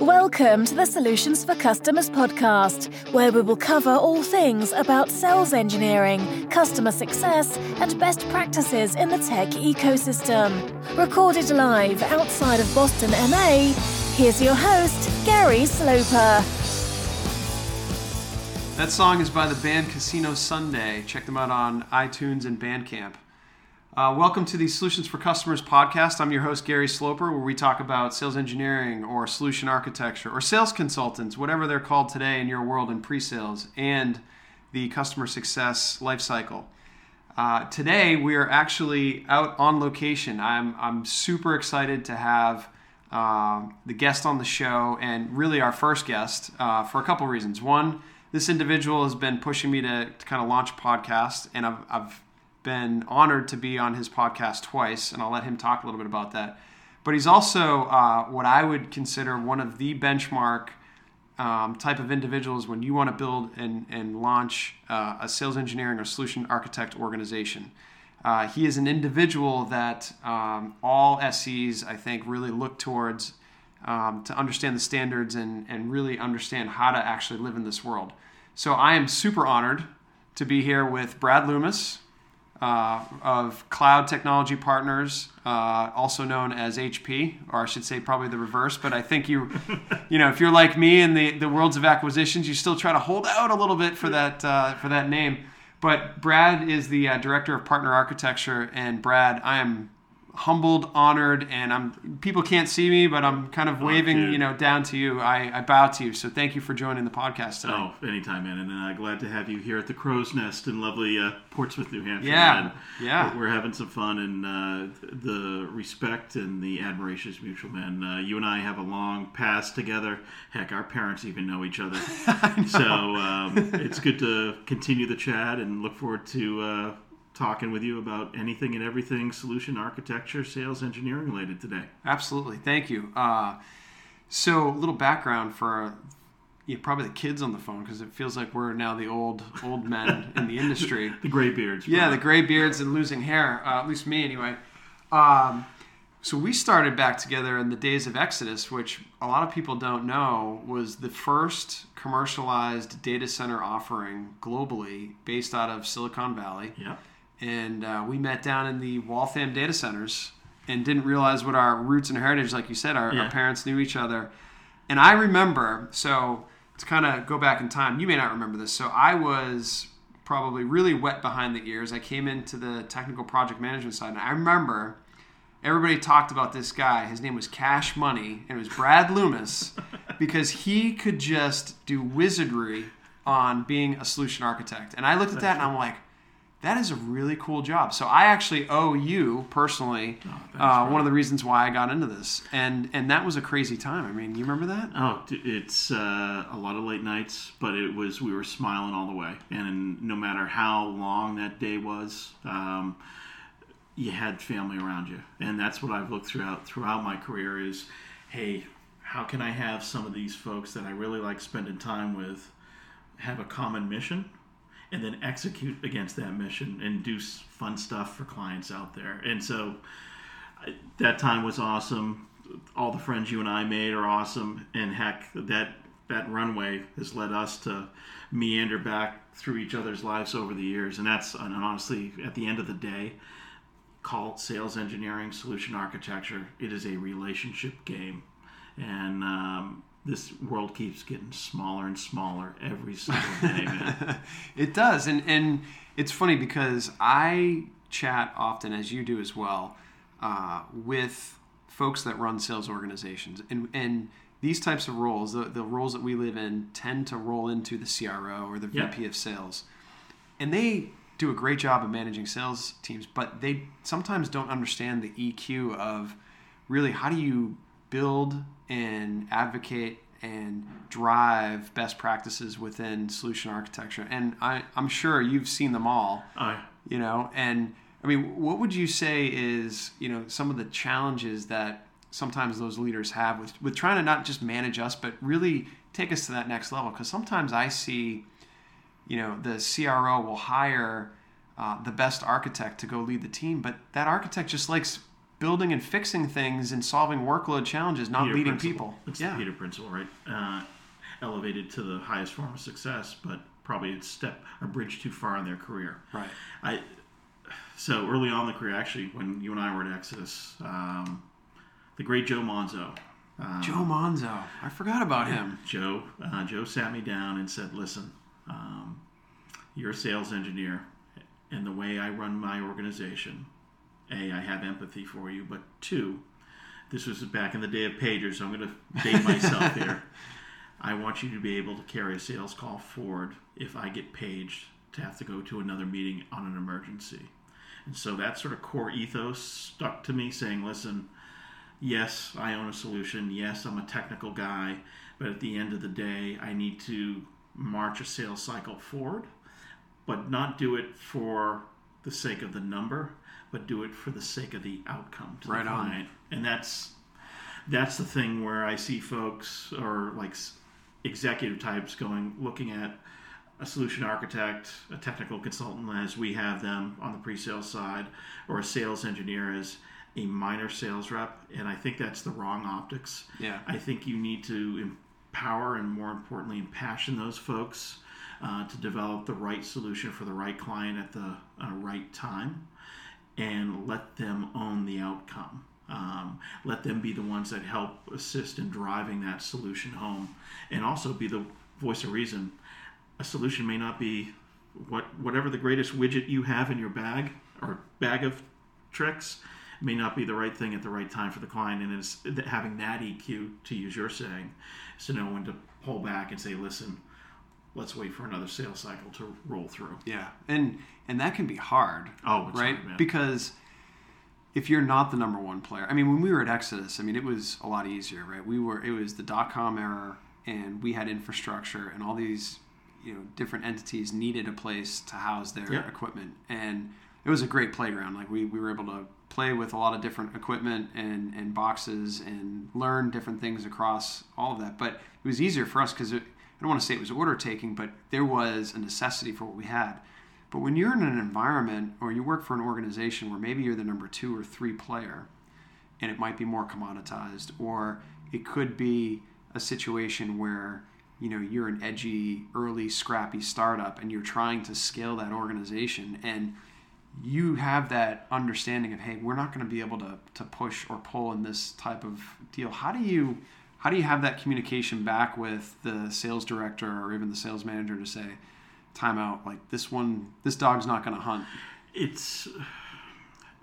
Welcome to the Solutions for Customers podcast, where we will cover all things about sales engineering, customer success, and best practices in the tech ecosystem. Recorded live outside of Boston, MA, here's your host, Gary Sloper. That song is by the band Casino Sunday. Check them out on iTunes and Bandcamp. Uh, welcome to the Solutions for Customers podcast. I'm your host, Gary Sloper, where we talk about sales engineering or solution architecture or sales consultants, whatever they're called today in your world in pre sales, and the customer success lifecycle. Uh, today, we are actually out on location. I'm, I'm super excited to have uh, the guest on the show and really our first guest uh, for a couple reasons. One, this individual has been pushing me to, to kind of launch a podcast, and I've, I've been honored to be on his podcast twice, and I'll let him talk a little bit about that. But he's also uh, what I would consider one of the benchmark um, type of individuals when you want to build and, and launch uh, a sales engineering or solution architect organization. Uh, he is an individual that um, all SEs, I think, really look towards um, to understand the standards and, and really understand how to actually live in this world. So I am super honored to be here with Brad Loomis, uh, of Cloud Technology Partners, uh, also known as HP, or I should say probably the reverse. But I think you, you know, if you're like me in the, the worlds of acquisitions, you still try to hold out a little bit for that uh, for that name. But Brad is the uh, director of partner architecture, and Brad, I am humbled, honored, and I'm people can't see me, but I'm kind of waving, you know, down to you. I, I, bow to you. So thank you for joining the podcast today. Oh, anytime, man. And uh, glad to have you here at the Crow's Nest in lovely uh, Portsmouth, New Hampshire. Yeah, yeah. We're, having some fun, and uh, the respect and the admiration is mutual, man. Uh, you and I have a long past together. Heck, our parents even know each other. so um, it's good to continue the chat and look forward to uh, talking with you about anything and everything solution architecture, sales engineering related today. Absolutely. Thank you. Uh, so, a little background for you know, probably the kids on the phone because it feels like we're now the old old men in the industry. the gray beards. Yeah, the gray beards and losing hair. Uh, at least me, anyway. Um, so we started back together in the days of Exodus, which a lot of people don't know was the first commercialized data center offering globally based out of Silicon Valley. Yeah and uh, we met down in the Waltham data centers and didn't realize what our roots and heritage, like you said, our, yeah. our parents knew each other. And I remember, so to kind of go back in time, you may not remember this. So I was probably really wet behind the ears. I came into the technical project management side, and I remember everybody talked about this guy. His name was Cash Money, and it was Brad Loomis because he could just do wizardry on being a solution architect. And I looked at that and I'm like, that is a really cool job. So I actually owe you personally oh, uh, one of the reasons why I got into this, and and that was a crazy time. I mean, you remember that? Oh, it's uh, a lot of late nights, but it was we were smiling all the way, and no matter how long that day was. Um, you had family around you, and that's what I've looked throughout throughout my career. Is hey, how can I have some of these folks that I really like spending time with have a common mission and then execute against that mission and do fun stuff for clients out there. And so that time was awesome. All the friends you and I made are awesome, and heck, that that runway has led us to meander back through each other's lives over the years. And that's and honestly, at the end of the day, call sales engineering, solution architecture. It is a relationship game, and um, this world keeps getting smaller and smaller every single day, man. it does, and and it's funny because I chat often, as you do as well, uh, with folks that run sales organizations, and and these types of roles, the, the roles that we live in, tend to roll into the CRO or the VP of sales, and they do a great job of managing sales teams, but they sometimes don't understand the EQ of really how do you build and advocate and drive best practices within solution architecture. And I, I'm sure you've seen them all. Oh, you know, and I mean, what would you say is you know some of the challenges that sometimes those leaders have with with trying to not just manage us, but really take us to that next level? Because sometimes I see, you know, the CRO will hire uh, the best architect to go lead the team, but that architect just likes building and fixing things and solving workload challenges, not Peter leading principle. people. It's yeah. the Peter principle, right? Uh, elevated to the highest form of success, but probably a step, a bridge too far in their career. Right. I so early on in the career, actually, when you and I were at Exodus, um, the great Joe Monzo. Uh, Joe Monzo. I forgot about him. Joe, uh, Joe sat me down and said, "Listen, um, you're a sales engineer, and the way I run my organization, a, I have empathy for you, but two, this was back in the day of pagers. So I'm going to date myself here. I want you to be able to carry a sales call forward if I get paged to have to go to another meeting on an emergency." And so that sort of core ethos stuck to me, saying, "Listen." yes, I own a solution. Yes, I'm a technical guy. But at the end of the day, I need to march a sales cycle forward, but not do it for the sake of the number, but do it for the sake of the outcome to Right the on. client. And that's that's the thing where I see folks or like executive types going looking at a solution architect, a technical consultant as we have them on the pre-sales side, or a sales engineer as a minor sales rep, and I think that's the wrong optics. Yeah. I think you need to empower and more importantly impassion those folks uh, to develop the right solution for the right client at the uh, right time and let them own the outcome. Um, let them be the ones that help assist in driving that solution home and also be the voice of reason. A solution may not be what whatever the greatest widget you have in your bag or bag of tricks may not be the right thing at the right time for the client and it's having that EQ to use your saying to know when to pull back and say listen let's wait for another sales cycle to roll through Yeah, and and that can be hard. Oh, it's right, hard, man. because if you're not the number one player, I mean, when we were at Exodus, I mean, it was a lot easier, right? We were it was the dot com era, and we had infrastructure, and all these you know different entities needed a place to house their Yep. equipment, and it was a great playground. Like we, we were able to play with a lot of different equipment and, and boxes and learn different things across all of that. But it was easier for us because don't want to say it was order taking, but there was a necessity for what we had. But when you're in an environment or you work for an organization where maybe you're the number two or three player, and it might be more commoditized, or it could be a situation where you know you're an edgy, early, scrappy startup, and you're trying to scale that organization, and you have that understanding of hey, we're not going to be able to to push or pull in this type of deal. How do you how do you have that communication back with the sales director or even the sales manager to say, time out, like this one, this dog's not going to hunt. it's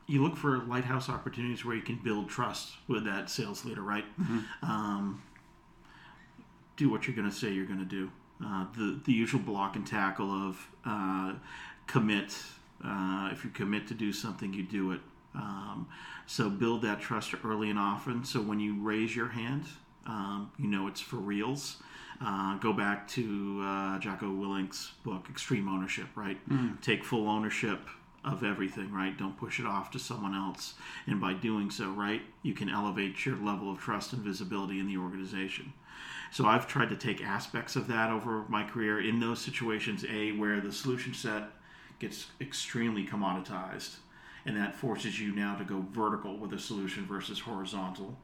you look for lighthouse opportunities where you can build trust with that sales leader, right? Um, do what you're going to say you're going to do. Uh, the the usual block and tackle of uh, commit. Uh, if you commit to do something, you do it. Um, so build that trust early and often. So when you raise your hand, um, you know it's for reals. Uh, go back to uh, Jocko Willink's book, Extreme Ownership, right? Take full ownership of everything, right? Don't push it off to someone else. And by doing so, right, you can elevate your level of trust and visibility in the organization. So I've tried to take aspects of that over my career in those situations, A, where the solution set gets extremely commoditized, and that forces you now to go vertical with a solution versus horizontal.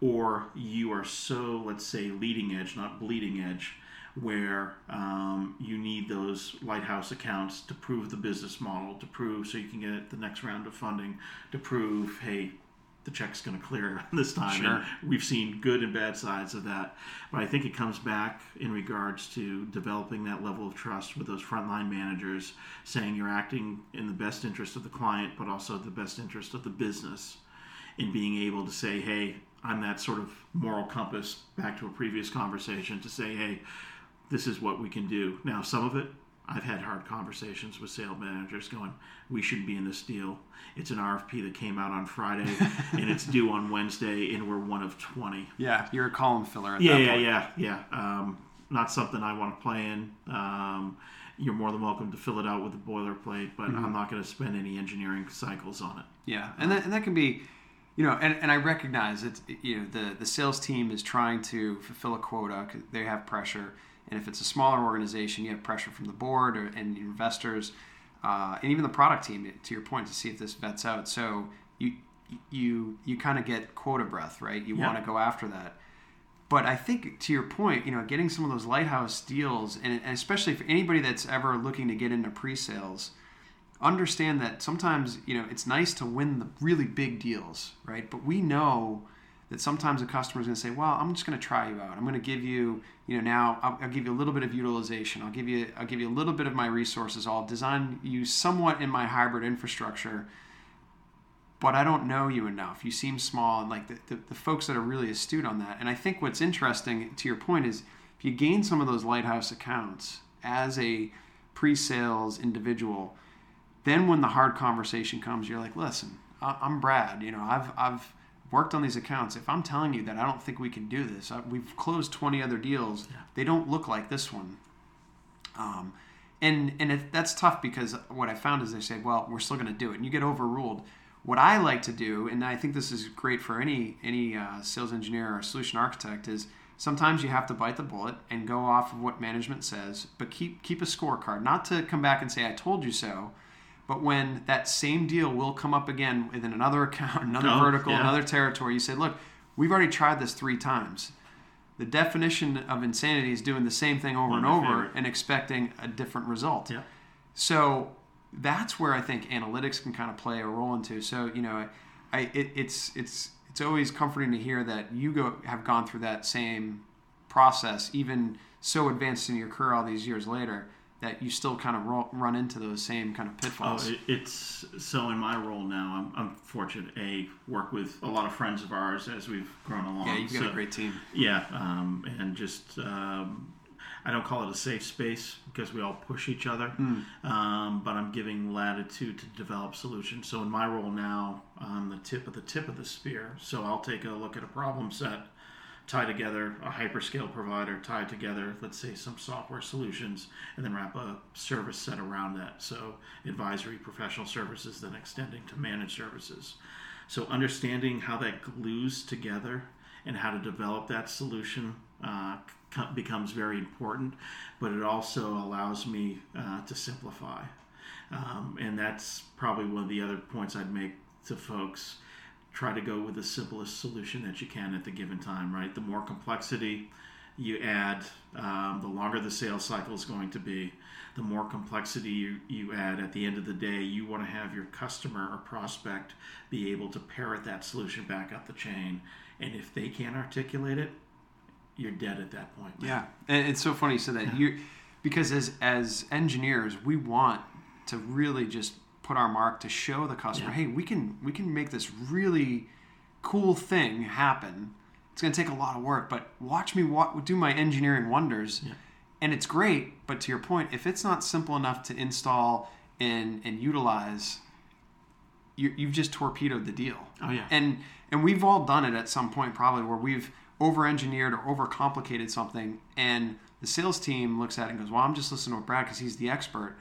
Or you are so, let's say, leading edge, not bleeding edge, where um, you need those lighthouse accounts to prove the business model, to prove so you can get the next round of funding, to prove, hey, the check's going to clear this time. Sure. And we've seen good and bad sides of that. But I think it comes back in regards to developing that level of trust with those frontline managers, saying you're acting in the best interest of the client, but also the best interest of the business, and being able to say, hey, I'm that sort of moral compass, back to a previous conversation, to say, hey, this is what we can do. Now, some of it, I've had hard conversations with sales managers going, we shouldn't be in this deal. It's an RFP that came out on Friday and it's due on Wednesday, and we're one of 20. Yeah, you're a column filler at Yeah, that yeah, point. yeah, yeah. Um, not something I want to play in. Um, you're more than welcome to fill it out with a boilerplate, but I'm not going to spend any engineering cycles on it. Yeah, and that, and that can be, you know, and, and I recognize it's you know the the sales team is trying to fulfill a quota 'cause they have pressure, and if it's a smaller organization, you have pressure from the board or, and investors, uh, and even the product team. To your point, to see if this vets out. So you you you kind of get quota breath, right? You Yeah. want to go after that. But I think to your point, you know, getting some of those lighthouse deals, and, and especially for anybody that's ever looking to get into pre-sales, understand that sometimes you know it's nice to win the really big deals, right? But we know that sometimes a customer is going to say, "Well, I'm just going to try you out. I'm going to give you, you know, now I'll, I'll give you a little bit of utilization. I'll give you, I'll give you a little bit of my resources. I'll design you somewhat in my hybrid infrastructure." But I don't know you enough. You seem small, and like the, the, the folks that are really astute on that. And I think what's interesting to your point is if you gain some of those lighthouse accounts as a pre-sales individual, then when the hard conversation comes, you're like, listen, I'm Brad. You know, I've I've worked on these accounts. If I'm telling you that I don't think we can do this, I, we've closed 20 other deals. They don't look like this one. Um, and and it, that's tough because what I found is they say, well, we're still going to do it, and you get overruled. What I like to do, and I think this is great for any any uh, sales engineer or solution architect, is sometimes you have to bite the bullet and go off of what management says, but keep keep a scorecard. Not to come back and say I told you so, but when that same deal will come up again within another account, another Oh, vertical, yeah. another territory, you say, look, we've already tried this three times. The definition of insanity is doing the same thing over One and over favorite. and expecting a different result. Yeah. So that's where I think analytics can kind of play a role into. So you know, I it, it's it's it's always comforting to hear that you go have gone through that same process, even so advanced in your career all these years later, that you still kind of run into those same kind of Oh, pitfalls. it, it's so in my role now. I'm, I'm fortunate. A work with a lot of friends of ours as we've grown along. yeah, you've got So- a great team. Yeah, um, and just um, I don't call it a safe space because we all push each other, um, but I'm giving latitude to develop solutions. So in my role now, I'm the tip of the tip of the spear. So I'll take a look at a problem set, tie together a hyperscale provider, tie together, let's say, some software solutions, and then wrap a service set around that. So advisory, professional services, then extending to managed services. So understanding how that glues together and how to develop that solution uh, becomes very important, but it also allows me uh, to simplify. Um, and that's probably one of the other points I'd make to folks. Try to go with the simplest solution that you can at the given time, right? The more complexity you add, um, the longer the sales cycle is going to be, the more complexity you, you add. At the end of the day, you want to have your customer or prospect be able to parrot that solution back up the chain. And if they can't articulate it, you're dead at that point. Yeah, and it's so funny you said that. You because as as engineers, we want to really just put our mark to show the customer, Yeah. hey, we can we can make this really cool thing happen. It's going to take a lot of work, but watch me wa- do my engineering wonders. And it's great, but to your point, if it's not simple enough to install and and utilize, you, you've just torpedoed the deal. Oh, yeah. And and we've all done it at some point probably where we've over engineered or over complicated something and the sales team looks at it and goes, Well, I'm just listening to Brad because he's the expert.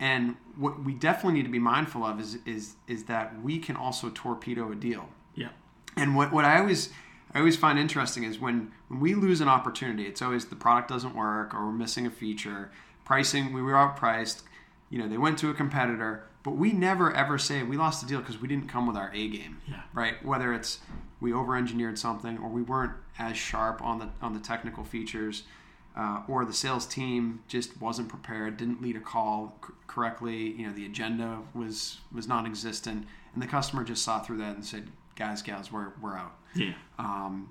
And what we definitely need to be mindful of is is is that we can also torpedo a deal. Yeah. And what, what I always I always find interesting is when, when we lose an opportunity, it's always the product doesn't work or we're missing a feature, pricing we were outpriced, you know, they went to a competitor, but we never ever say we lost the deal because we didn't come with our A game. Yeah. Right? Whether it's we over engineered something or we weren't as sharp on the on the technical features. Uh, or the sales team just wasn't prepared, didn't lead a call c- correctly. You know, the agenda was was non-existent, and the customer just saw through that and said, "Guys, gals, we're we're out." Yeah. Um,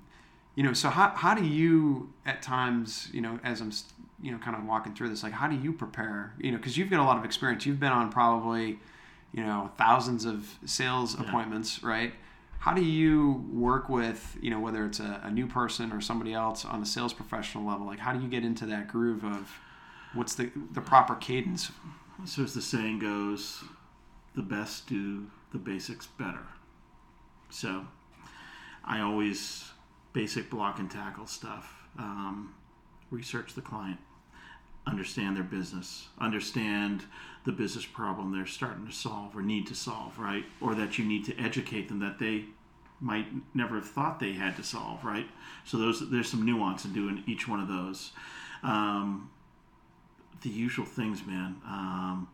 you know, so how, how do you at times, you know, as I'm, you know, kind of walking through this, like how do you prepare? You know, because you've got a lot of experience. You've been on probably, you know, thousands of sales appointments, right? How do you work with, you know, whether it's a, a new person or somebody else on a sales professional level? Like, how do you get into that groove of what's the the proper cadence? So as the saying goes, the best do the basics better. So I always basic block and tackle stuff. Um, research the client, understand their business, understand the business problem they're starting to solve or need to solve, right? Or that you need to educate them that they might never have thought they had to solve, right? So those there's some nuance in doing each one of those. Um, the usual things, man. Um,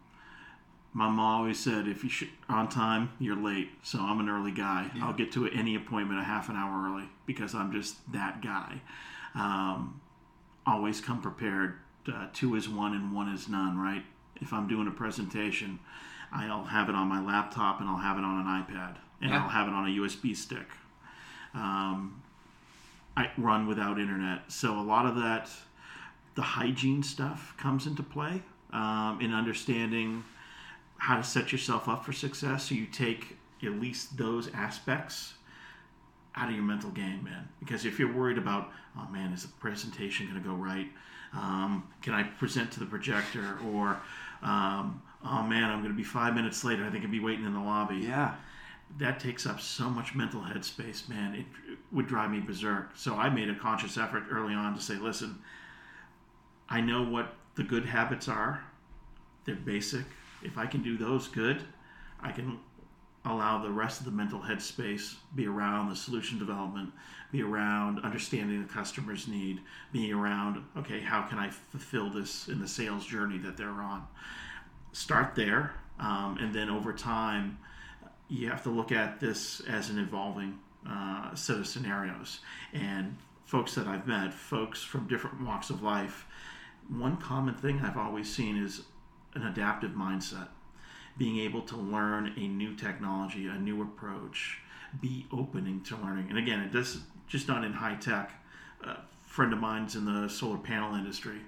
My mom always said, if you sh- on time, you're late. So I'm an early guy. Yeah. I'll get to any appointment a half an hour early because I'm just that guy. Um, always come prepared. Uh, two is one and one is none, right? If I'm doing a presentation, I'll have it on my laptop and I'll have it on an iPad and Yeah. I'll have it on a USB stick. Um, I run without internet. So a lot of that, the hygiene stuff comes into play um, in understanding how to set yourself up for success. So you take at least those aspects out of your mental game, man. Because if you're worried about, oh man, is the presentation going to go right? Um, can I present to the projector? Or, um, oh man, I'm going to be five minutes later. I think I'd be waiting in the lobby Yeah. that takes up so much mental headspace, man. It, it would drive me berserk. So I made a conscious effort early on to say, listen, I know what the good habits are. They're basic. If I can do those good, I can allow the rest of the mental headspace be around the solution development, be around understanding the customer's need, be around, okay, how can I fulfill this in the sales journey that they're on? Start there, um, and then over time, you have to look at this as an evolving uh, set of scenarios. And folks that I've met, folks from different walks of life, one common thing I've always seen is an adaptive mindset. Being able to learn a new technology, a new approach, be opening to learning. And again, it does just not in high tech. A friend of mine's in the solar panel industry,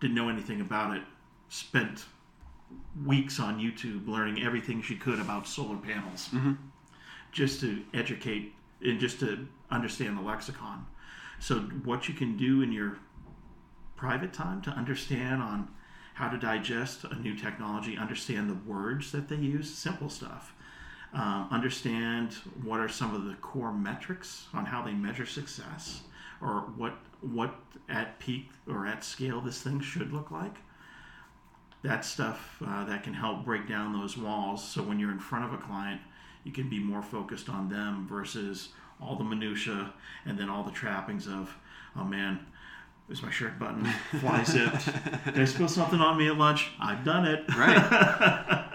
didn't know anything about it, spent weeks on YouTube learning everything she could about solar panels mm-hmm. just to educate and just to understand the lexicon. So, what you can do in your private time to understand on how to digest a new technology, understand the words that they use, simple stuff. Um, understand what are some of the core metrics on how they measure success, or what what at peak or at scale this thing should look like that stuff uh, that can help break down those walls. So when you're in front of a client, you can be more focused on them versus all the minutia and then all the trappings of, oh man, is my shirt button fly zipped? Did I spill something on me at lunch? I've done it. Right.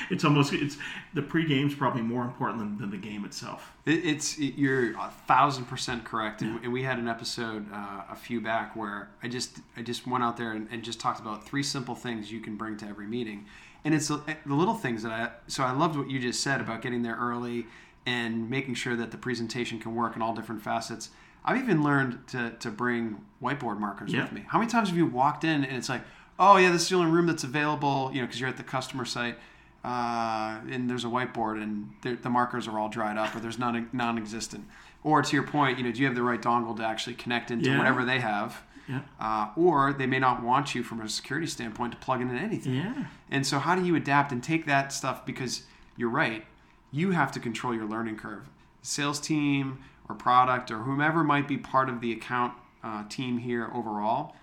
it's almost it's the pre-game's probably more important than, than the game itself. It, it's it- you're a thousand percent correct, and, and we had an episode uh, a few back where I just I just went out there and, and just talked about three simple things you can bring to every meeting, and it's the the little things that I so I loved what you just said about getting there early and making sure that the presentation can work in all different facets. I've even learned to to bring whiteboard markers Yeah. with me. How many times have you walked in and it's like, oh yeah, this is the only room that's available, you know, because you're at the customer site uh, and there's a whiteboard and the the markers are all dried up or there's non non-existent. Or to your point, you know, do you have the right dongle to actually connect into Yeah. whatever they have? Yeah. Uh, or they may not want you from a security standpoint to plug into anything. Yeah. And so, how do you adapt and take that stuff? Because you're right, you have to control your learning curve. Sales team or product or whomever might be part of the account uh, team here overall,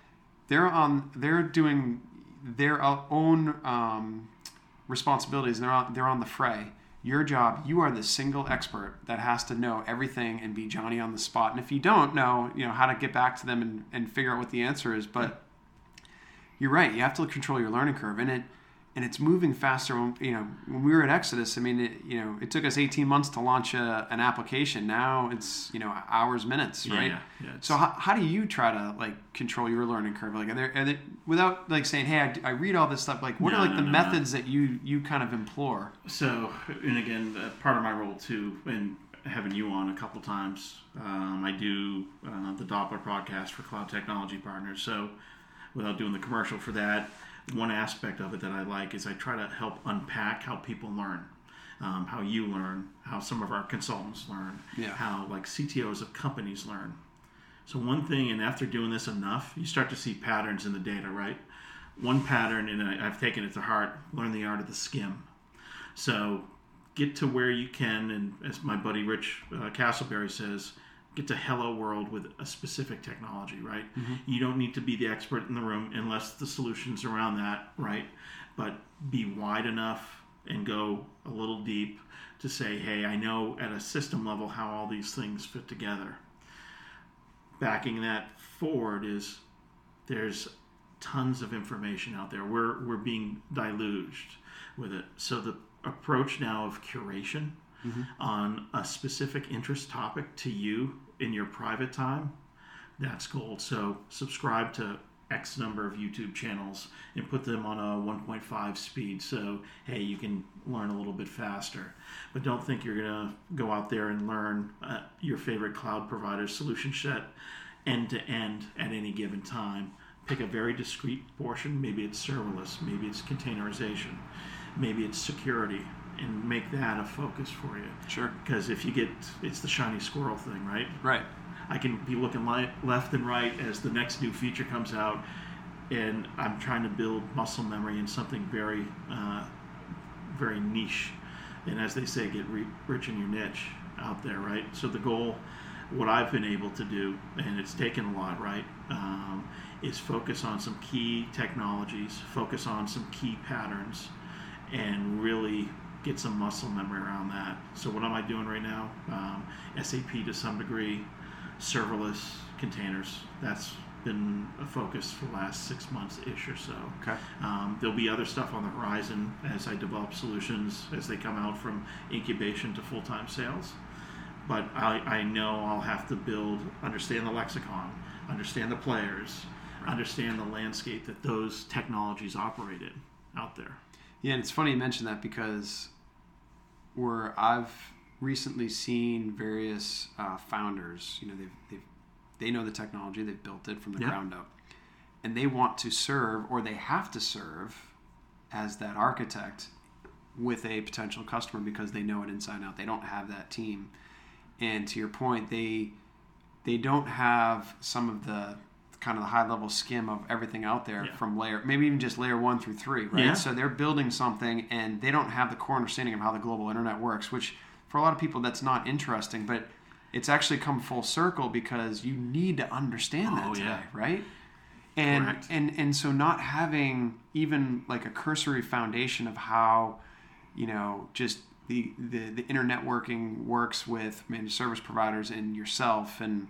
they're on. They're doing their own um, responsibilities. They're on. They're on the fray. Your job, you are the single expert that has to know everything and be Johnny on the spot. And if you don't know, you know how to get back to them and, and figure out what the answer is. But you're right. You have to control your learning curve, and it and it's moving faster. When, you know, when we were at Exodus, I mean, it, you know, it took us 18 months to launch a, an application. Now it's you know hours, minutes, right? yeah, yeah, it's- so how, how do you try to like control your learning curve? Like, are there, are there without like saying, hey, I, I read all this stuff. Like, what No, are like no, the no, methods that you you kind of implore? So, and again, uh, part of my role too, and having you on a couple times, um, I do uh, the Doppler podcast for Cloud Technology Partners. So, without doing the commercial for that, one aspect of it that I like is I try to help unpack how people learn. Um, how you learn, how some of our consultants learn, Yeah. how like CTOs of companies learn. So one thing, and after doing this enough, you start to see patterns in the data, right? One pattern, and I, I've taken it to heart: learn the art of the skim. So get to where you can, and as my buddy Rich uh, Castleberry says, get to hello world with a specific technology, right? Mm-hmm. You don't need to be the expert in the room unless the solutions around that, right? But be wide enough and go a little deep to say, hey, I know at a system level how all these things fit together. Backing that forward is there's tons of information out there. We're we're being deluged with it. So the approach now of curation mm-hmm. on a specific interest topic to you in your private time, that's gold. So subscribe to X number of YouTube channels and put them on a 1.5 speed. So hey, you can learn a little bit faster. But don't think you're gonna go out there and learn uh, your favorite cloud provider solution set end to end at any given time. Pick a very discrete portion. Maybe it's serverless. Maybe it's containerization. Maybe it's security, and make that a focus for you. Sure. Because if you get, it's the shiny squirrel thing, right? Right. I can be looking li- left and right as the next new feature comes out, and I'm trying to build muscle memory in something very, uh, very niche. And as they say, get re- rich in your niche out there, right? So the goal, what I've been able to do, and it's taken a lot, right, um, is focus on some key technologies, focus on some key patterns, and really get some muscle memory around that. So what am I doing right now? Um, SAP to some degree, serverless containers. That's been a focus for the last six months ish or so. Okay. Um, there'll be other stuff on the horizon as I develop solutions as they come out from incubation to full time sales. But I, I know I'll have to build, understand the lexicon, understand the players, understand the landscape that those technologies operate in out there. Yeah, and it's funny you mention that because where I've recently seen various uh, founders, you know, they've, they've they know the technology, they've built it from the Yeah. ground up, and they want to serve or they have to serve as that architect with a potential customer because they know it inside out. They don't have that team, and to your point, they they don't have some of the kind of the high level skim of everything out there Yeah. from layer maybe even just layer one through three right Yeah. so they're building something and they don't have the core understanding of how the global internet works which for a lot of people that's not interesting but it's actually come full circle because you need to understand that Oh, today yeah. right and Correct. and and so not having even like a cursory foundation of how you know just the the, the inner networking works with managed service providers and yourself and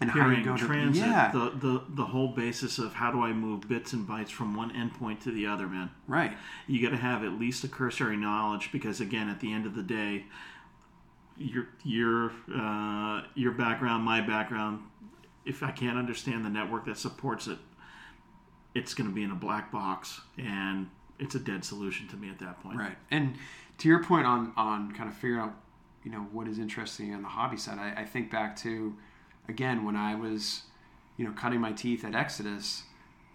and how you go to transit, yeah the, the, the whole basis of how do I move bits and bytes from one endpoint to the other, man. right you got to have at least a cursory knowledge because again at the end of the day your your uh, your background my background if i can't understand the network that supports it it's going to be in a black box and it's a dead solution to me at that point Right. And to your point on on kind of figuring out, you know, what is interesting on the hobby side, I, I think back to again when I was, you know, cutting my teeth at Exodus,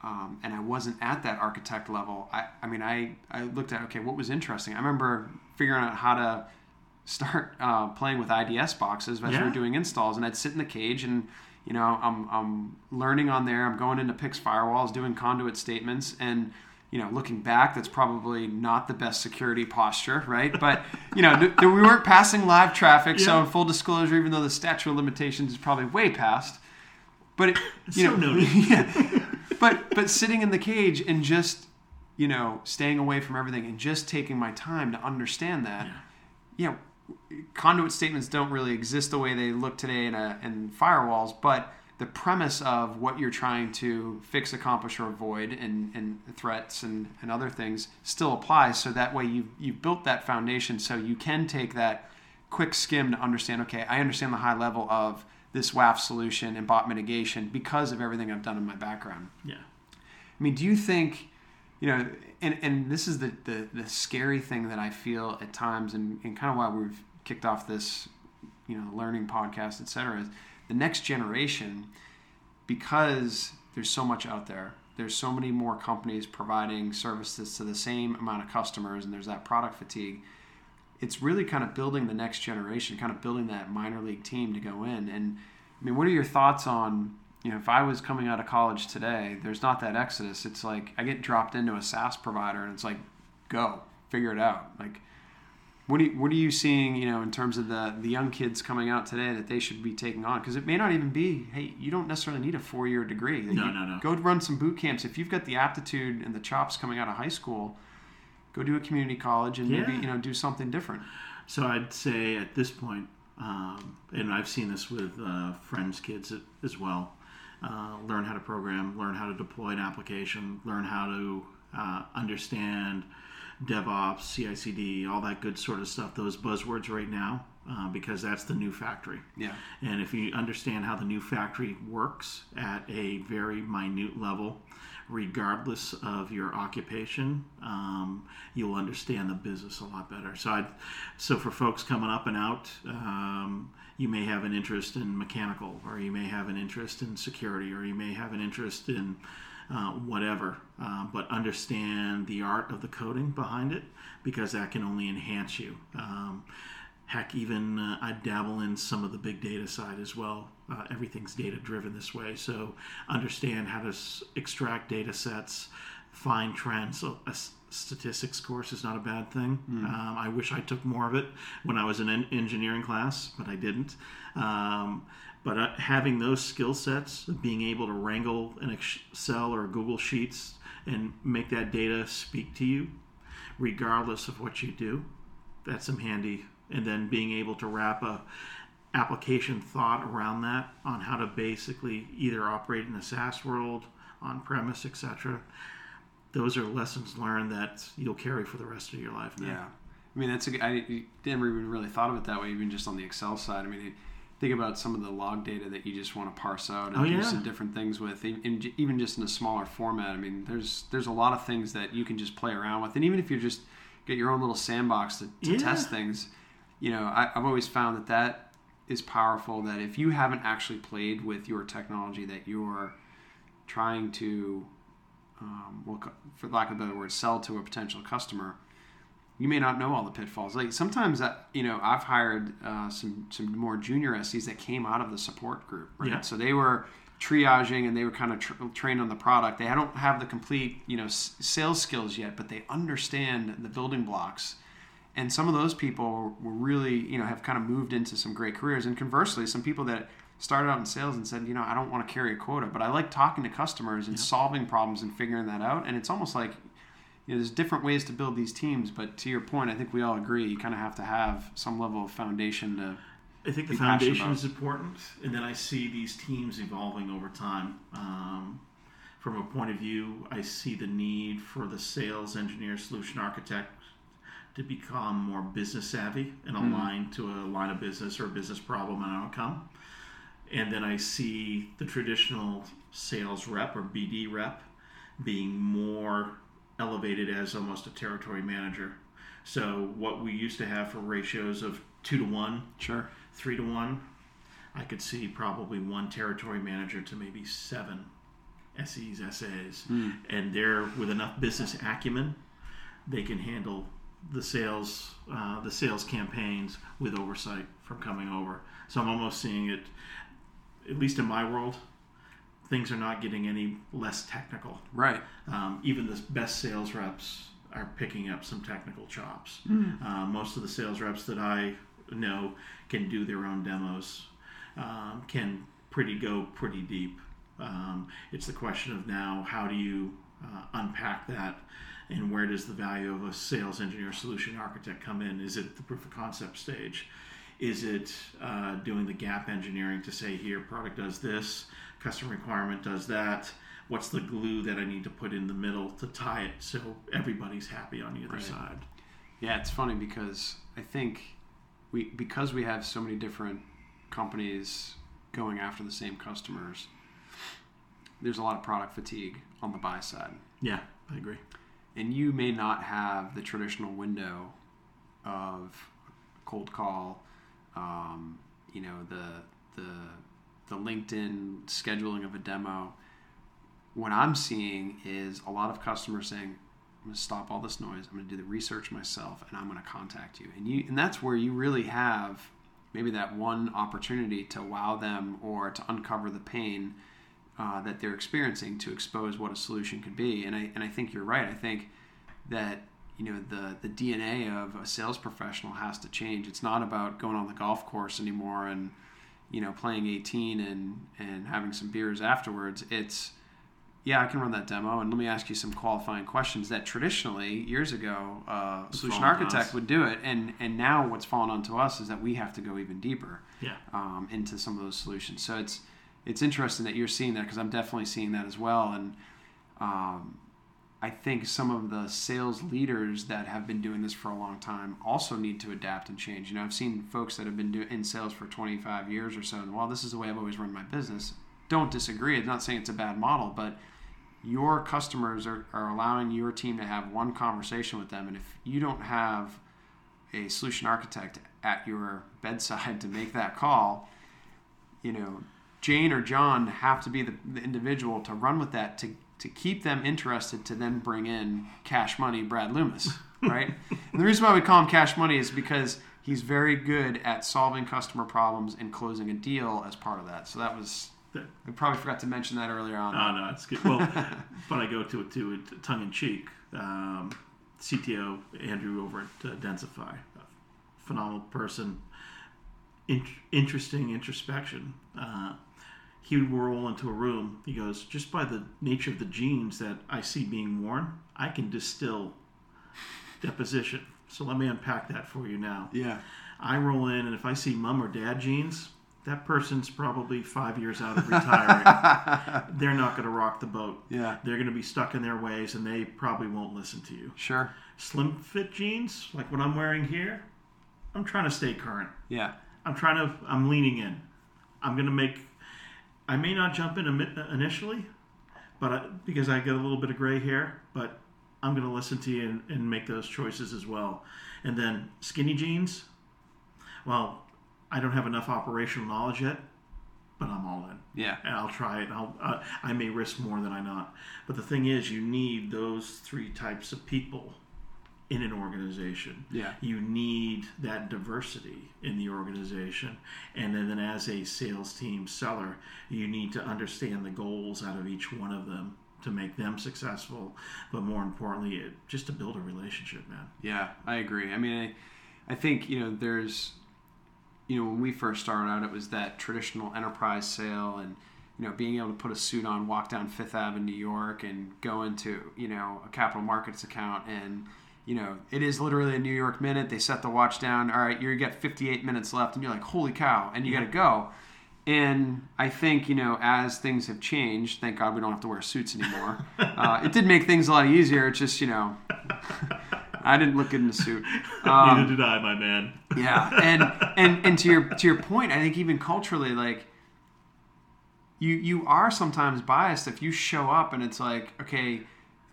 um, and I wasn't at that architect level. I, I mean, I I looked at okay, what was interesting. I remember figuring out how to start uh, playing with IDS boxes as we Yeah. were doing installs, and I'd sit in the cage and. You know, I'm, I'm learning on there. I'm going into Pix firewalls, doing conduit statements, and you know, looking back, that's probably not the best security posture, right? But you know, we weren't passing live traffic, so in full disclosure, even though the statute of limitations is probably way past, but it, you So know, yeah, but but sitting in the cage and just you know staying away from everything and just taking my time to understand that, yeah, conduit statements don't really exist the way they look today in, a, in firewalls, but the premise of what you're trying to fix, accomplish, or avoid, and, and threats and, and other things still applies. So that way you've, you've built that foundation so you can take that quick skim to understand okay, I understand the high level of this WAF solution and bot mitigation because of everything I've done in my background. yeah I mean, do you think, you know, and, and this is the, the, the scary thing that I feel at times, and, and kind of why we've kicked off this, you know, learning podcast, et cetera, is the next generation, because there's so much out there, there's so many more companies providing services to the same amount of customers, and there's that product fatigue. It's really kind of building the next generation, kind of building that minor league team to go in. And I mean, what are your thoughts on you know, if I was coming out of college today, there's not that exodus. It's like I get dropped into a SaaS provider, and it's like, go figure it out. Like, what do you, what are you seeing? You know, in terms of the the young kids coming out today that they should be taking on? Because it may not even be. Hey, you don't necessarily need a four year degree. No, You- no, no. Go run some boot camps. If you've got the aptitude and the chops coming out of high school, go do a community college and maybe you know do something different. So I'd say at this point, um, and I've seen this with uh, friends' kids as well. uh, learn how to program, learn how to deploy an application, learn how to uh, understand DevOps, CI/CD, all that good sort of stuff. Those buzzwords right now, uh, because that's the new factory. Yeah. And if you understand how the new factory works at a very minute level, regardless of your occupation, um, you'll understand the business a lot better. So, I'd, so for folks coming up and out, um, you may have an interest in mechanical, or you may have an interest in security, or you may have an interest in uh, whatever, uh, but understand the art of the coding behind it because that can only enhance you. Um, heck, even uh, I dabble in some of the big data side as well. Uh, everything's data driven this way, so understand how to s- extract data sets, find trends. So statistics course is not a bad thing. Um, I wish I took more of it when I was in an engineering class, but I didn't. Um, but uh, having those skill sets, of being able to wrangle an Excel or Google Sheets and make that data speak to you, regardless of what you do, that's some handy. And then being able to wrap a application thought around that on how to basically either operate in a SaaS world, on premise, etc. Those are lessons learned that you'll carry for the rest of your life. Now. Yeah, I mean that's a, I never even really thought of it that way. Even just on the Excel side, I mean, think about some of the log data that you just want to parse out and Oh, do yeah. some different things with, in, even just in a smaller format. I mean, there's there's a lot of things that you can just play around with, and even if you just get your own little sandbox to, to Yeah. test things, you know, I, I've always found that that is powerful. That if you haven't actually played with your technology that you're trying to um, well, for lack of a better word, sell to a potential customer, you may not know all the pitfalls. Like sometimes, that, you know, I've hired uh, some some more junior SEs that came out of the support group, right? Yeah. So they were triaging and they were kind of tr- trained on the product. They don't have the complete, you know, s- sales skills yet, but they understand the building blocks. And some of those people were really, you know, have kind of moved into some great careers. And conversely, some people that started out in sales and said, you know, I don't want to carry a quota, but I like talking to customers and solving problems and figuring that out. And it's almost like, you know, there's different ways to build these teams. But to your point, I think we all agree you kind of have to have some level of foundation to. I think the foundation is important, and then I see these teams evolving over time. Um, from a point of view, I see the need for the sales engineer, solution architect to become more business savvy and aligned to a line of business or a business problem and outcome. And then I see the traditional sales rep or BD rep being more elevated as almost a territory manager. So what we used to have for ratios of two to one, Sure. three to one, I could see probably one territory manager to maybe seven SEs, SAs, and they're with enough business acumen, they can handle the sales, uh, the sales campaigns with oversight from coming over. So I'm almost seeing it, at least in my world, things are not getting any less technical. Right. Um, even the best sales reps are picking up some technical chops. Uh, most of the sales reps that I know can do their own demos, um, can pretty go pretty deep. Um, it's the question of now how do you uh, unpack that and where does the value of a sales engineer solution architect come in? Is it the proof of concept stage? Is it uh, doing the gap engineering to say here product does this, customer requirement does that? What's the glue that I need to put in the middle to tie it so everybody's happy on either Right. side? Yeah, it's funny because I think we because we have so many different companies going after the same customers. There's a lot of product fatigue on the buy side. Yeah, I agree. and you may not have the traditional window of cold call, um, you know, the the the LinkedIn scheduling of a demo. What I'm seeing is a lot of customers saying, "I'm going to stop all this noise. I'm going to do the research myself, and I'm going to contact you." And you, and that's where you really have maybe that one opportunity to wow them or to uncover the pain uh, that they're experiencing to expose what a solution could be. And I and I think you're right. I think that you know the the DNA of a sales professional has to change. It's not about going on the golf course anymore and you know playing 18 and and having some beers afterwards. It's yeah, I can run that demo, and let me ask you some qualifying questions that traditionally years ago uh, solution architect would do it, and and now what's fallen onto us is that we have to go even deeper Yeah. um, into some of those solutions. So it's it's interesting that you're seeing that because I'm definitely seeing that as well. And um, I think some of the sales leaders that have been doing this for a long time also need to adapt and change. You know, I've seen folks that have been doing in sales for 25 years or so, and well, this is the way I've always run my business. Don't disagree. I'm not saying it's a bad model, but your customers are, are allowing your team to have one conversation with them, and if you don't have a solution architect at your bedside to make that call, you know, Jane or John have to be the, the individual to run with that to to keep them interested to then bring in cash money Brad Loomis, right? and the reason why we call him cash money is because he's very good at solving customer problems and closing a deal as part of that. So that was I probably forgot to mention that earlier on. Oh no, it's good. Well, but I go to it to tongue in cheek. Um, CTO Andrew over at uh, Densify, phenomenal person, in- interesting introspection. Uh, he would roll into a room. He goes, just by the nature of the jeans that I see being worn, I can distill deposition. So let me unpack that for you now. Yeah. I roll in, and if I see mom or dad jeans, that person's probably five years out of retiring. They're not going to rock the boat. Yeah. They're going to be stuck in their ways, and they probably won't listen to you. Sure. Slim fit jeans, like what I'm wearing here, I'm trying to stay current. Yeah. I'm trying to, I'm leaning in. I'm going to make I may not jump in initially, but I, because I get a little bit of gray hair, but I'm going to listen to you and, and, make those choices as well. And then skinny jeans, well, I don't have enough operational knowledge yet, but I'm all in. Yeah, and I'll try it. I'll, uh, I may risk more than I not, but the thing is, you need those three types of people in an organization. Yeah. You need that diversity in the organization. And then, then as a sales team seller, you need to understand the goals out of each one of them to make them successful, but more importantly, it, just to build a relationship, man. Yeah, I agree. I mean, I, I think, you know, there's, you know, when we first started out, it was that traditional enterprise sale and, you know, being able to put a suit on, walk down Fifth Ave in New York and go into, you know, a capital markets account and, you know, it is literally a New York minute. They set the watch down. All right, you got 58 minutes left, and you're like, holy cow, and you got to go. And I think, you know, as things have changed, thank God we don't have to wear suits anymore. Uh, it did make things a lot easier. It's just, you know, I didn't look good in a suit. Um, Neither did I, my man. yeah, and and and to your to your point, I think even culturally, like you you are sometimes biased if you show up and it's like, okay,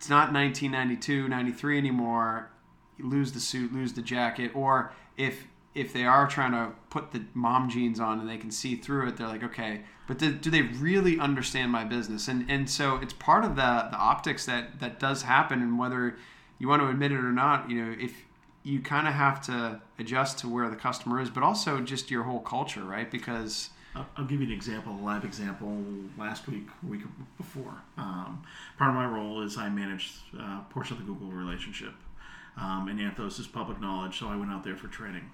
it's not 1992, 93 anymore. You lose the suit, lose the jacket, or if if they are trying to put the mom jeans on and they can see through it, they're like, okay, but do, do, they really understand my business? And and so it's part of the the optics that that does happen, and whether you want to admit it or not, you know, if you kind of have to adjust to where the customer is, but also just your whole culture, right? Because I'll give you an example, a live example. Last week, week before, um, part of my role is I manage a uh, portion of the Google relationship, um, and Anthos is public knowledge, so I went out there for training.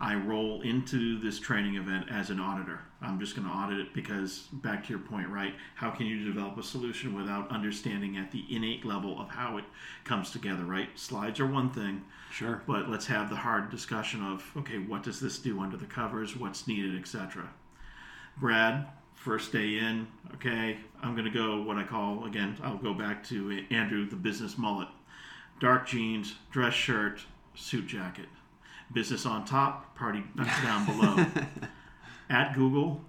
I roll into this training event as an auditor. I'm just going to audit it because, back to your point, right? How can you develop a solution without understanding at the innate level of how it comes together, right? Slides are one thing, sure, but let's have the hard discussion of okay, what does this do under the covers? What's needed, etc. Brad, first day in, okay, I'm going to go what I call, again, I'll go back to Andrew, the business mullet. Dark jeans, dress shirt, suit jacket. Business on top, party down below. At Google,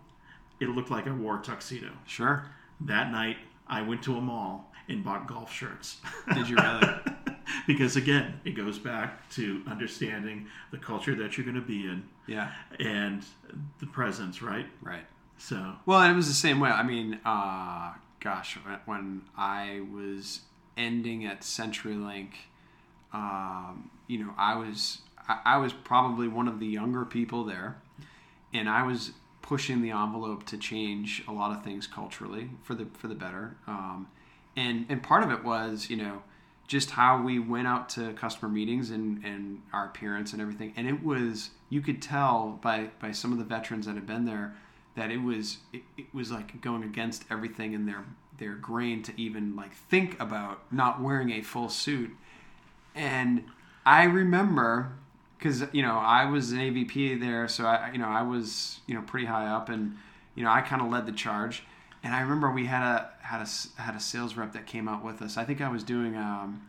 it looked like I wore a tuxedo. Sure. That night, I went to a mall and bought golf shirts. Did you really? because again, it goes back to understanding the culture that you're going to be in. Yeah. And the presence, right? Right. So well, it was the same way. I mean, uh, gosh, when I was ending at CenturyLink, um, you know, I was I, I was probably one of the younger people there, and I was pushing the envelope to change a lot of things culturally for the for the better. Um, and and part of it was you know just how we went out to customer meetings and, and our appearance and everything. And it was you could tell by by some of the veterans that had been there that it was it, it, was like going against everything in their their grain to even like think about not wearing a full suit and i remember because you know i was an avp there so i you know i was you know pretty high up and you know, I kind of led the charge. And I remember we had a had a had a sales rep that came out with us. I think I was doing. Um,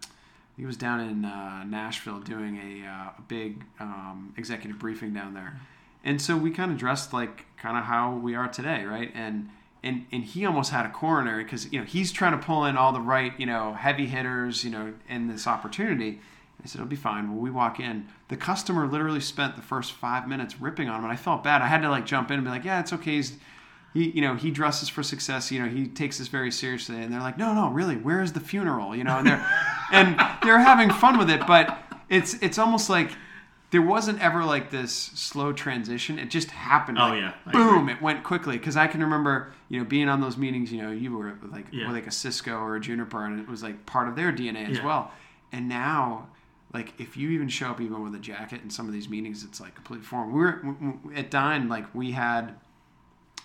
he was down in uh, Nashville doing a, uh, a big um, executive briefing down there, and so we kind of dressed like kind of how we are today, right? And and and he almost had a coronary because you know he's trying to pull in all the right you know heavy hitters, you know, in this opportunity. I said, it'll be fine. When we walk in, the customer literally spent the first five minutes ripping on him, and I felt bad. I had to like jump in and be like, yeah, it's okay. He's, he, you know, he dresses for success. You know, he takes this very seriously. And they're like, no, no, really, where is the funeral? You know, and they're, and they're having fun with it, but it's, it's almost like there wasn't ever like this slow transition. It just happened. Oh, like, yeah, I boom! agree. It went quickly because I can remember, you know, being on those meetings. You know, you were like Yeah. with like a Cisco or a Juniper, and it was like part of their DNA as Yeah. well. And now, like, if you even show up even with a jacket in some of these meetings, it's like completely foreign. We were at Dyn, like we had,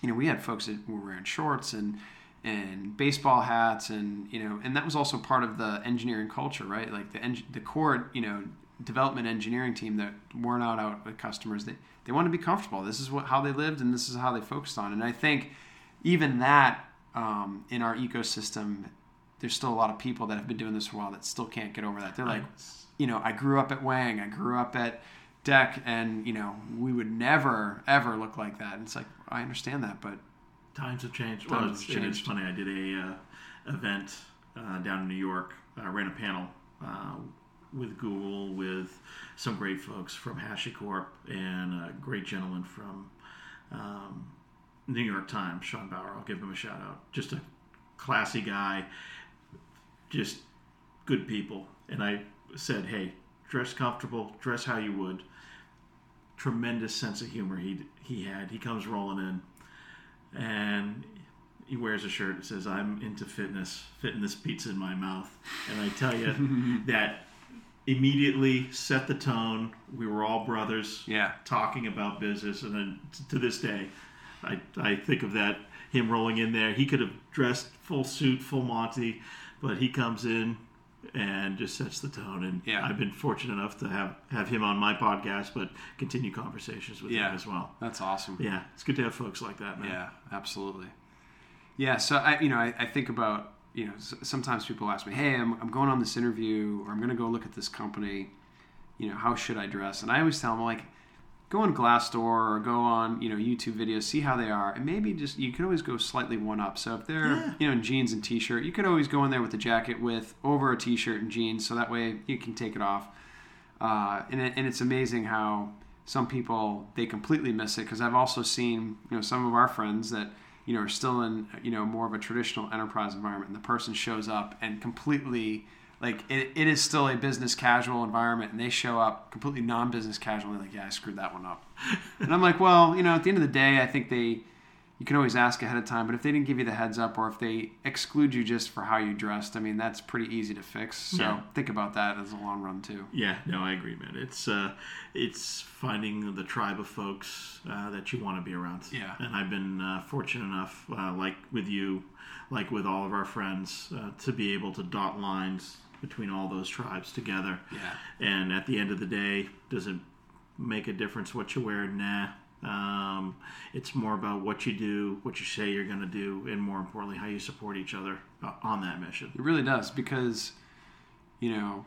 you know, we had folks that were wearing shorts and and baseball hats, and you know, and that was also part of the engineering culture, right? Like the eng- the core, you know, development engineering team that weren't out out with customers. They they want to be comfortable. This is what how they lived, and this is how they focused on. And I think even that um, in our ecosystem, there's still a lot of people that have been doing this for a while that still can't get over that. They're like, you know, I grew up at Wang, I grew up at DEC, and you know, we would never ever look like that. And it's like I understand that, but Times have changed. Times well, it's, have and it's funny. I did a uh, event uh, down in New York. I ran a panel uh, with Google with some great folks from HashiCorp and a great gentleman from um, New York Times, Sean Bauer. I'll give him a shout out. Just a classy guy, just good people. And I said, hey, dress comfortable, dress how you would. Tremendous sense of humor he he had. He comes rolling in and he wears a shirt that says i'm into fitness. Fitness pizza in my mouth. And i tell you that immediately set the tone. We were all brothers yeah, talking about business. And then t- to this day I, I think of that him rolling in there. He could have dressed full suit full monty but he comes in and just sets the tone and Yeah. i've been fortunate enough to have have him on my podcast but continue conversations with Yeah. him as well that's awesome. yeah it's good to have folks like that man Yeah, absolutely. Yeah, so I, you know, I, I think about, you know, sometimes people ask me, hey, I'm, I'm going on this interview or I'm going to go look at this company. You know, how should I dress? And I always tell them, like, go on Glassdoor or go on, you know, YouTube videos, see how they are, and maybe just you could always go slightly one up. So if they're, Yeah. you know, in jeans and t-shirt, you could always go in there with the jacket with over a t-shirt and jeans, so that way you can take it off. Uh, and, it, and it's amazing how some people they completely miss it because I've also seen you know some of our friends that you know are still in you know more of a traditional enterprise environment and the person shows up and completely like it, it is still a business casual environment and they show up completely non-business casual and like yeah I screwed that one up and I'm like well you know at the end of the day I think they you can always ask ahead of time but if they didn't give you the heads up or if they exclude you just for how you dressed I mean that's pretty easy to fix so Yeah. think about that as a long run too Yeah, no, I agree, man. It's uh, it's finding the tribe of folks uh, that you want to be around. Yeah. and I've been uh, fortunate enough, uh, like with you, like with all of our friends, uh, to be able to dot lines between all those tribes together. yeah And at the end of the day, does it make a difference what you wear? Nah. Um, it's more about what you do, what you say you're going to do, and more importantly, how you support each other uh, on that mission. It really does because, you know,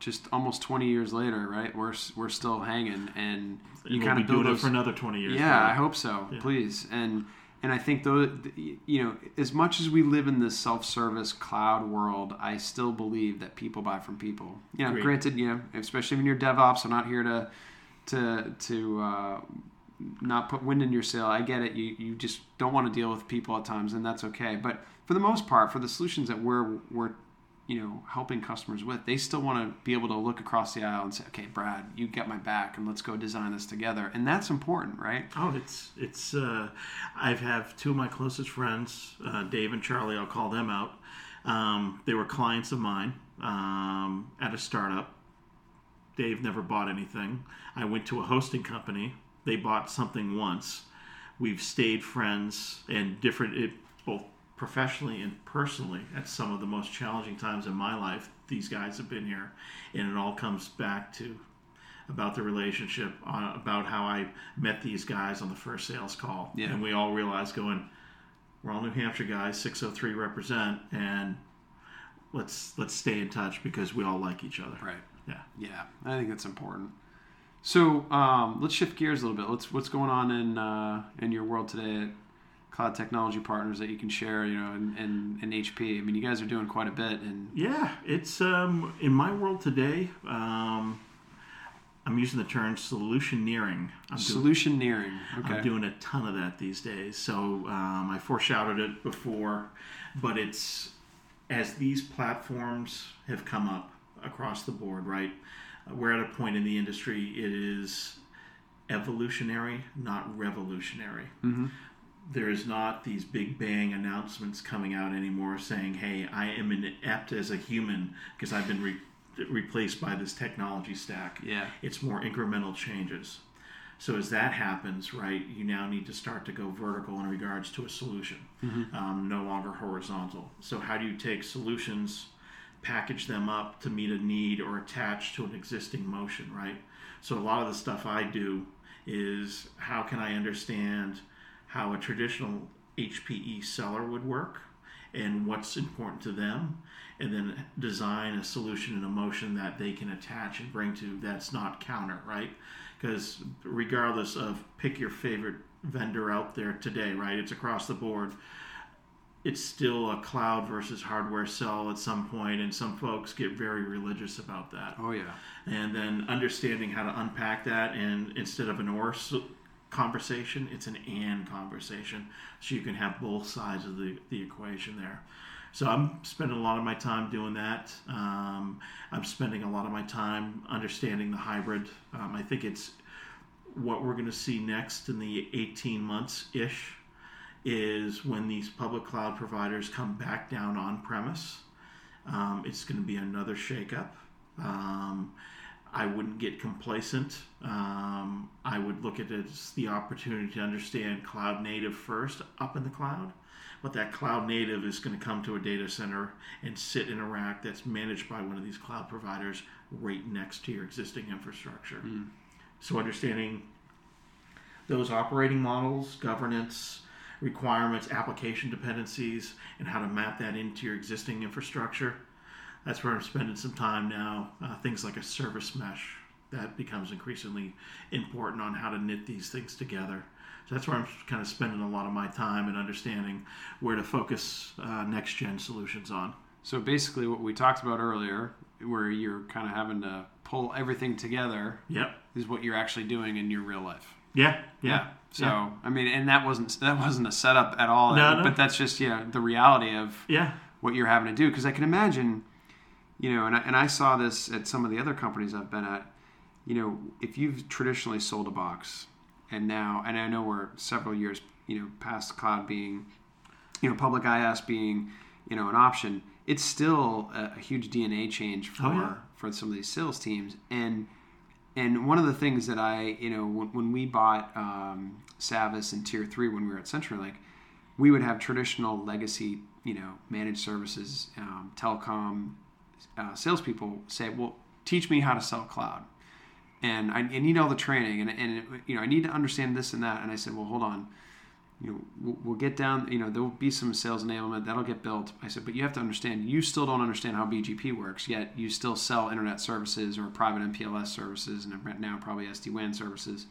just almost 20 years later, right? We're we're still hanging, and you we'll kind of build doing it for another 20 years. yeah, right? I hope so. Yeah. Please, and and I think though, you know, as much as we live in this self-service cloud world, I still believe that people buy from people. You know, Agreed. granted, you know, especially when you're DevOps, I'm not here to to to uh, not put wind in your sail. I get it. You you just don't want to deal with people at times, and that's okay. But for the most part, for the solutions that we're we're you know helping customers with, they still want to be able to look across the aisle and say, "Okay, Brad, you get my back, and let's go design this together." And that's important, right? Oh, it's it's. Uh, I've have two of my closest friends, uh, Dave and Charlie. I'll call them out. Um, they were clients of mine um, at a startup. Dave never bought anything. I went to a hosting company. They bought something once. We've stayed friends and different, it, both professionally and personally, at some of the most challenging times in my life. These guys have been here, and it all comes back to about the relationship, uh, about how I met these guys on the first sales call, Yeah. and we all realized going, we're all New Hampshire guys, 603 represent, and let's let's stay in touch because we all like each other. Right. Yeah. Yeah, I think that's important. So um, let's shift gears a little bit. Let's what's going on in uh, in your world today at Cloud Technology Partners that you can share. You know, and, and, in HP. I mean, you guys are doing quite a bit. And Yeah, it's um, in my world today. Um, I'm using the term solutioneering. I'm doing, solutioneering. Okay. I'm doing a ton of that these days. So um, I foreshadowed it before, but it's as these platforms have come up across the board, right? We're at a point in the industry, it is evolutionary, not revolutionary. There is not these big bang announcements coming out anymore saying, hey, I am inept as a human because I've been re- replaced by this technology stack. Yeah. It's more incremental changes. So as that happens, right, you now need to start to go vertical in regards to a solution, um, no longer horizontal. So how do you take solutions, package them up to meet a need or attach to an existing motion, right? So a lot of the stuff I do is how can I understand how a traditional HPE seller would work and what's important to them, and then design a solution and a motion that they can attach and bring to that's not counter, right? Because regardless of pick your favorite vendor out there today, right? It's across the board. It's still a cloud versus hardware sell at some point, and some folks get very religious about that Oh yeah. and then understanding how to unpack that and instead of an or conversation. It's an and conversation. So you can have both sides of the, the equation there. So i'm spending a lot of my time doing that. Um, i'm spending a lot of my time understanding the hybrid. Um, i think it's what we're going to see next in the 18 months ish is when these public cloud providers come back down on premise um, it's going to be another shakeup. Um, I wouldn't get complacent. Um, I would look at it as the opportunity to understand cloud native first up in the cloud. But that cloud native is going to come to a data center and sit in a rack that's managed by one of these cloud providers right next to your existing infrastructure. So understanding those operating models, governance, requirements, application dependencies, and how to map that into your existing infrastructure. That's where I'm spending some time now. Uh, things like a service mesh that becomes increasingly important on how to knit these things together. So that's where I'm kind of spending a lot of my time and understanding where to focus uh, next gen solutions on. So basically, what we talked about earlier, where you're kind of having to pull everything together, Yep. is what you're actually doing in your real life. Yeah. Yeah. So Yeah. I mean, and that wasn't that wasn't a setup at all. No, no. But that's just yeah the reality of Yeah. what you're having to do. Because I can imagine, you know, and I, and I saw this at some of the other companies I've been at. You know, if you've traditionally sold a box, and now, and I know we're several years, you know, past cloud being, you know, public IS being, you know, an option. It's still a, a huge DNA change for Oh, yeah. for some of these sales teams, and and one of the things that I, you know, when, when we bought um, Savvis and Tier Three when we were at CenturyLink, we would have traditional legacy, you know, managed services, um, telecom uh, salespeople say, "Well, teach me how to sell cloud." And I, I need all the training, and, and you know, I need to understand this and that. And I said, "Well, hold on, you know, we'll, we'll get down. You know, there will be some sales enablement that'll get built." I said, "But you have to understand, you still don't understand how BGP works yet. You still sell internet services or private MPLS services, and now probably SD WAN services."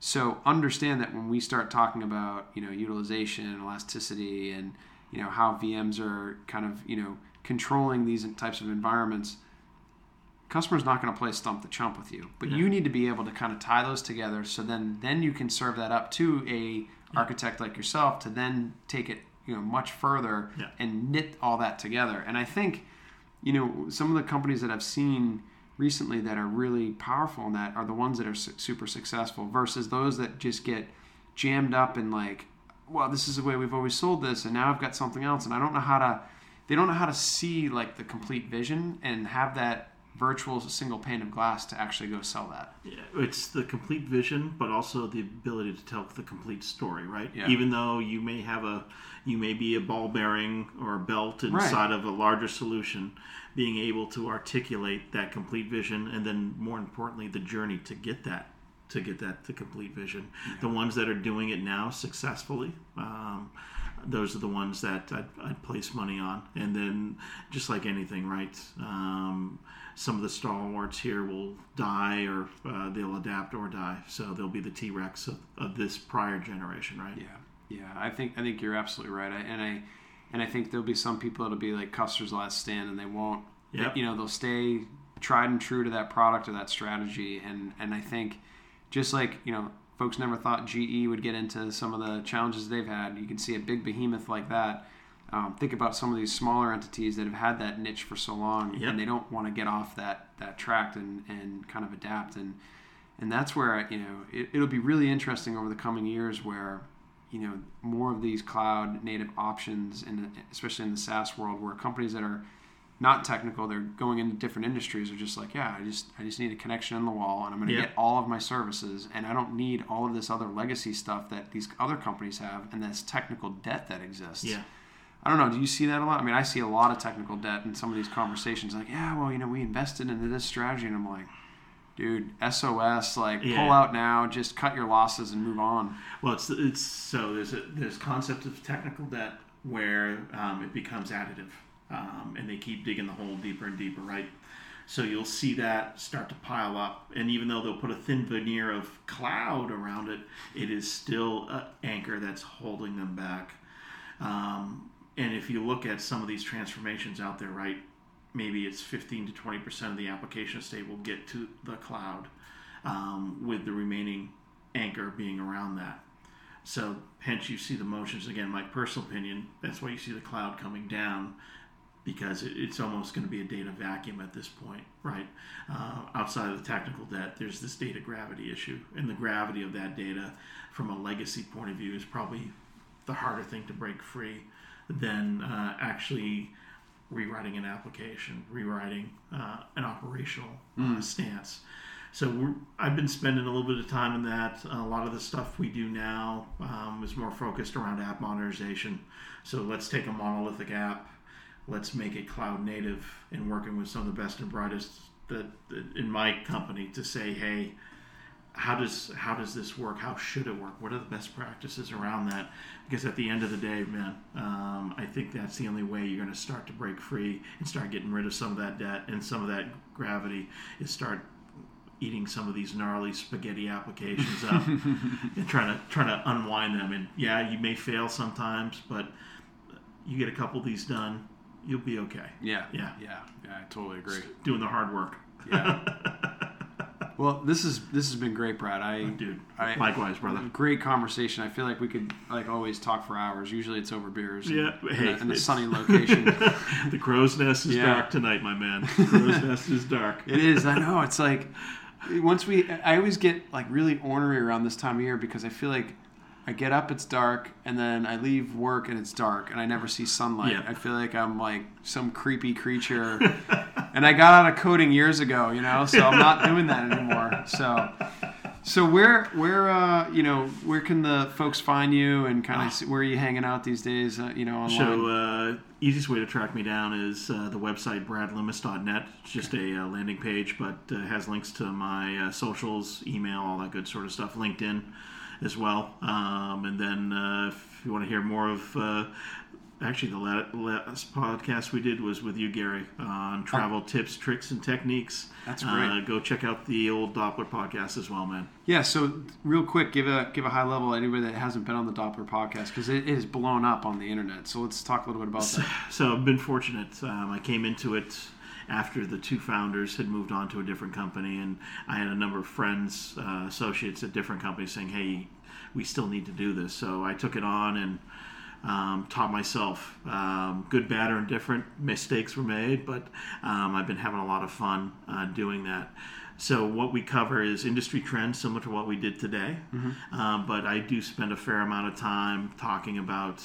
So understand that when we start talking about you know utilization and elasticity and you know how VMs are kind of you know controlling these types of environments, customer's not going to play stump the chump with you, but you need to be able to kind of tie those together. So then then you can serve that up to a architect like yourself to then take it you know much further Yeah. and knit all that together. And I think you know some of the companies that I've seen recently that are really powerful in that are the ones that are su- super successful versus those that just get jammed up in like well this is the way we've always sold this and now i've got something else and i don't know how to they don't know how to see like the complete vision and have that virtual single pane of glass to actually go sell that. Yeah, it's the complete vision, but also the ability to tell the complete story, right? Yeah. Even though you may have a, you may be a ball bearing or a belt Right. inside of a larger solution, being able to articulate that complete vision, and then more importantly, the journey to get that, to get that to complete vision. The ones that are doing it now successfully. Um, those are the ones that I'd, I'd place money on. And then, just like anything, right? Um, some of the stalwarts here will die or uh, they'll adapt or die. So they'll be the T Rex of, of this prior generation, right? Yeah, yeah. I think I think you're absolutely right. I, and I and I think there'll be some people that'll be like Custer's last stand, and they won't. Yep. You know, they'll stay tried and true to that product or that strategy. And and I think just like you know, folks never thought GE would get into some of the challenges they've had. You can see a big behemoth like that. Um, think about some of these smaller entities that have had that niche for so long, Yep. and they don't want to get off that that track and and kind of adapt and and that's where you know it, it'll be really interesting over the coming years where you know more of these cloud native options and especially in the SaaS world where companies that are not technical they're going into different industries are just like yeah I just I just need a connection in the wall and I'm going to Yeah. get all of my services and I don't need all of this other legacy stuff that these other companies have and this technical debt that exists Yeah. I don't know. Do you see that a lot? I mean, I see a lot of technical debt in some of these conversations. Like, yeah, well, you know, we invested into this strategy, and I'm like, dude, SOS, like, Yeah. pull out now, just cut your losses and move on. Well, it's it's so there's a there's concept of technical debt where um, it becomes additive, um, and they keep digging the hole deeper and deeper, right? So you'll see that start to pile up, and even though they'll put a thin veneer of cloud around it, it is still an anchor that's holding them back. Um, and if you look at some of these transformations out there, right, maybe it's 15 to 20 percent of the application estate will get to the cloud, um, with the remaining anchor being around that. So hence you see the motions again. My personal opinion, that's why you see the cloud coming down, because it, it's almost going to be a data vacuum at this point, right? Uh, outside of the technical debt, there's this data gravity issue, and the gravity of that data, from a legacy point of view, is probably the harder thing to break free than uh, actually rewriting an application, rewriting uh, an operational uh, stance. So we're, I've been spending a little bit of time in that. a lot of the stuff we do now um, is more focused around app modernization. So let's take a monolithic app, let's make it cloud native, and working with some of the best and brightest that, that in my company to say, hey, how does how does this work? How should it work? What are the best practices around that? Because at the end of the day, man, um, I think that's the only way you're going to start to break free and start getting rid of some of that debt and some of that gravity is start eating some of these gnarly spaghetti applications up and trying to trying to unwind them. And yeah, you may fail sometimes, but you get a couple of these done, you'll be okay. Yeah. Yeah. Yeah. Yeah. I totally agree. Doing the hard work, Yeah. well, this is this has been great, Brad. I dude. I- Likewise, brother. Great conversation. I feel like we could like always talk for hours. Usually it's over beers. and- Yeah, in, hey, a, in a sunny location. the crow's nest is Yeah. dark tonight, my man. The Crow's nest is dark. It is. I know. It's like once we. I always get like really ornery around this time of year because I feel like I get up, it's dark, and then I leave work and it's dark, and I never see sunlight. Yeah. I feel like I'm like some creepy creature. and I got out of coding years ago, you know, so I'm not doing that anymore. So. So where where uh you know where can the folks find you and kind of where are you hanging out these days uh, you know online? So, uh, easiest way to track me down is uh, the website bradloomis.net. It's just a uh, landing page, but uh, has links to my uh, socials, email, all that good sort of stuff. LinkedIn as well. Um, and then uh, if you want to hear more of, uh, actually, the la- last podcast we did was with you, Gary, on travel tips, tricks, and techniques. That's Uh, great. go check out the old Doppler podcast as well, man. Yeah, so real quick, give a give a high level anybody that hasn't been on the Doppler podcast because it is blown up on the internet. So let's talk a little bit about that. So I've been fortunate. Um, I came into it after the two founders had moved on to a different company, and I had a number of friends, uh, associates at different companies saying, "Hey, we still need to do this." So I took it on and um, taught myself. Um, good, bad, or indifferent. Mistakes were made, but um, I've been having a lot of fun uh, doing that. So what we cover is industry trends, similar to what we did today. Um, but I do spend a fair amount of time talking about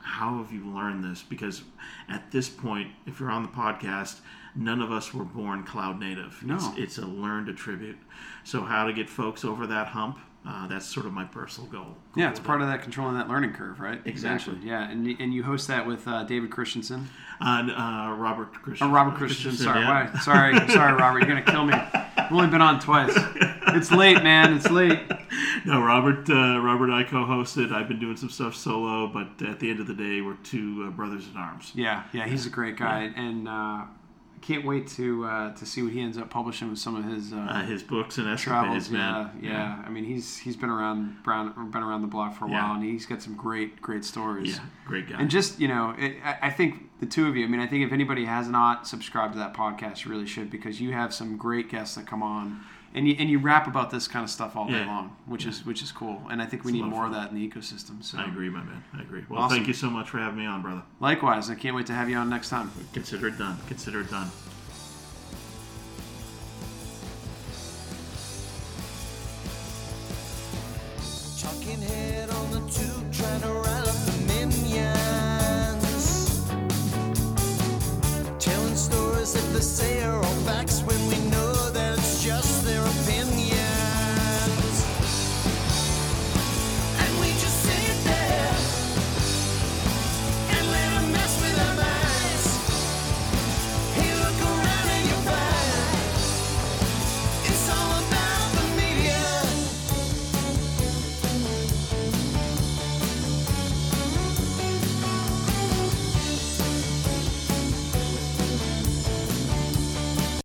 how have you learned this? Because at this point, if you're on the podcast, none of us were born cloud native. No. It's, it's a learned attribute. So how to get folks over that hump? Uh, that's sort of my personal goal. Yeah, it's part of that controlling that learning curve, right? Exactly. Yeah, and and you host that with uh, David Christensen. Uh, uh, Robert Christian. Oh, Robert Christensen. Sorry, yeah. why? Sorry, sorry, Robert. You're gonna kill me. I've only been on twice. It's late, man. It's late. No, Robert. Uh, Robert, and I co-hosted. I've been doing some stuff solo, but at the end of the day, we're two uh, brothers in arms. Yeah, yeah, he's a great guy, and uh, can't wait to uh, to see what he ends up publishing with some of his uh, Uh, his books and travels. escapades, man. Yeah, yeah, I mean, he's he's been around, brown, been around the block for a Yeah. while, and he's got some great great stories. Yeah, great guy. And just you know, it, I I think the two of you. I mean, I think if anybody has not subscribed to that podcast, you really should because you have some great guests that come on, and you and you rap about this kind of stuff all day Yeah. long, which is which is cool. And I think we It's a need lot of more of that in the ecosystem. So I agree, my man. I agree. Well, Awesome. thank you so much for having me on, brother. likewise, I can't wait to have you on next time. Consider it done. Consider it done. Talking head on the tube, trying to rile up the minions. Telling stories at the same